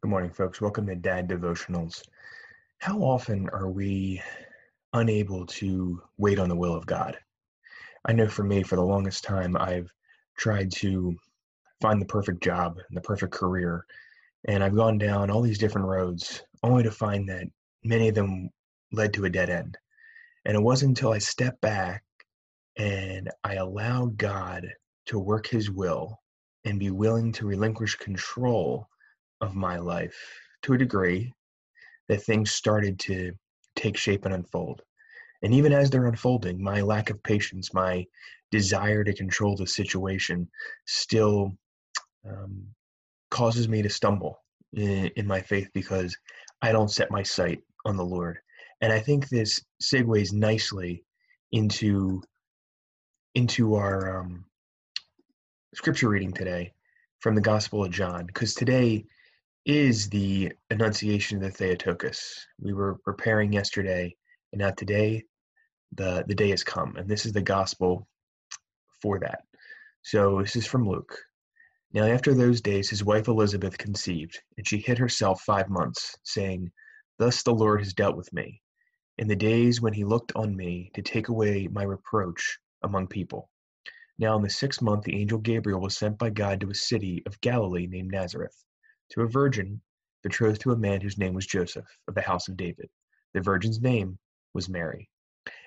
Good morning, folks. Welcome to Dad Devotionals. How often are we unable to wait on the will of God? I know for me, for the longest time, I've tried to find the perfect job and the perfect career, and I've gone down all these different roads only to find that many of them led to a dead end. And it wasn't until I stepped back and I allowed God to work His will and be willing to relinquish control of my life to a degree that things started to take shape and unfold. And even as they're unfolding, my lack of patience, my desire to control the situation still um, causes me to stumble in, in my faith because I don't set my sight on the Lord. And I think this segues nicely into into our um, scripture reading today from the Gospel of John, because today is the Annunciation of the Theotokos. We were preparing yesterday, and now today, the, the day has come, and this is the Gospel for that. So this is from Luke. Now, after those days, his wife Elizabeth conceived, and she hid herself five months, saying, Thus the Lord has dealt with me, in the days when he looked on me to take away my reproach among people. Now, in the sixth month, the angel Gabriel was sent by God to a city of Galilee named Nazareth to a virgin betrothed to a man whose name was Joseph, of the house of David. The virgin's name was Mary.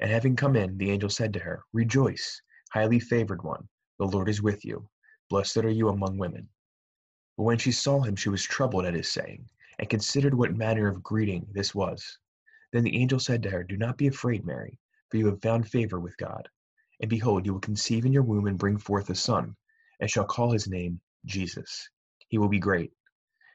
And having come in, the angel said to her, Rejoice, highly favored one, the Lord is with you. Blessed are you among women. But when she saw him, she was troubled at his saying, and considered what manner of greeting this was. Then the angel said to her, Do not be afraid, Mary, for you have found favor with God. And behold, you will conceive in your womb and bring forth a son, and shall call his name Jesus. He will be great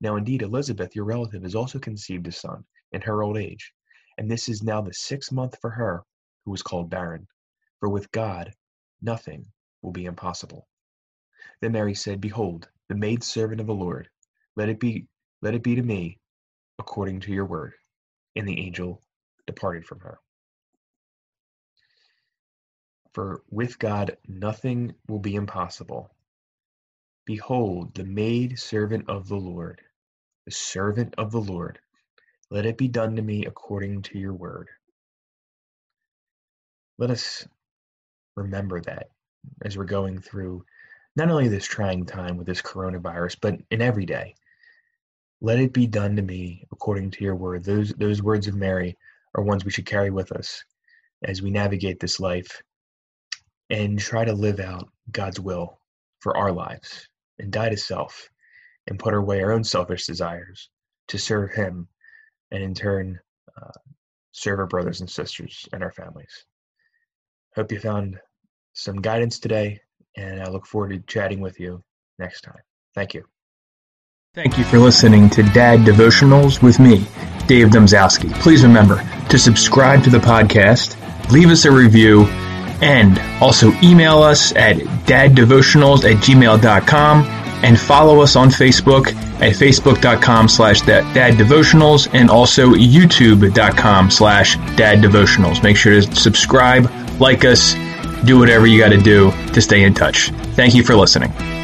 Now indeed Elizabeth, your relative, has also conceived a son in her old age, and this is now the sixth month for her who was called barren. For with God nothing will be impossible. Then Mary said, Behold, the maid servant of the Lord, let it be let it be to me according to your word. And the angel departed from her. For with God nothing will be impossible. Behold, the maid servant of the Lord, the servant of the Lord, let it be done to me according to your word. Let us remember that as we're going through not only this trying time with this coronavirus, but in every day. Let it be done to me according to your word. Those those words of Mary are ones we should carry with us as we navigate this life and try to live out God's will for our lives and die to self and put away our own selfish desires to serve Him and in turn uh, serve our brothers and sisters and our families. Hope you found some guidance today, and I look forward to chatting with you next time. Thank you. Thank you for listening to Dad Devotionals with me, Dave Domzowski. Please remember to subscribe to the podcast, leave us a review, and also email us at daddevotionals at gmail.com and follow us on Facebook at facebook.com slash daddevotionals and also youtube.com slash daddevotionals. Make sure to subscribe, like us, do whatever you got to do to stay in touch. Thank you for listening.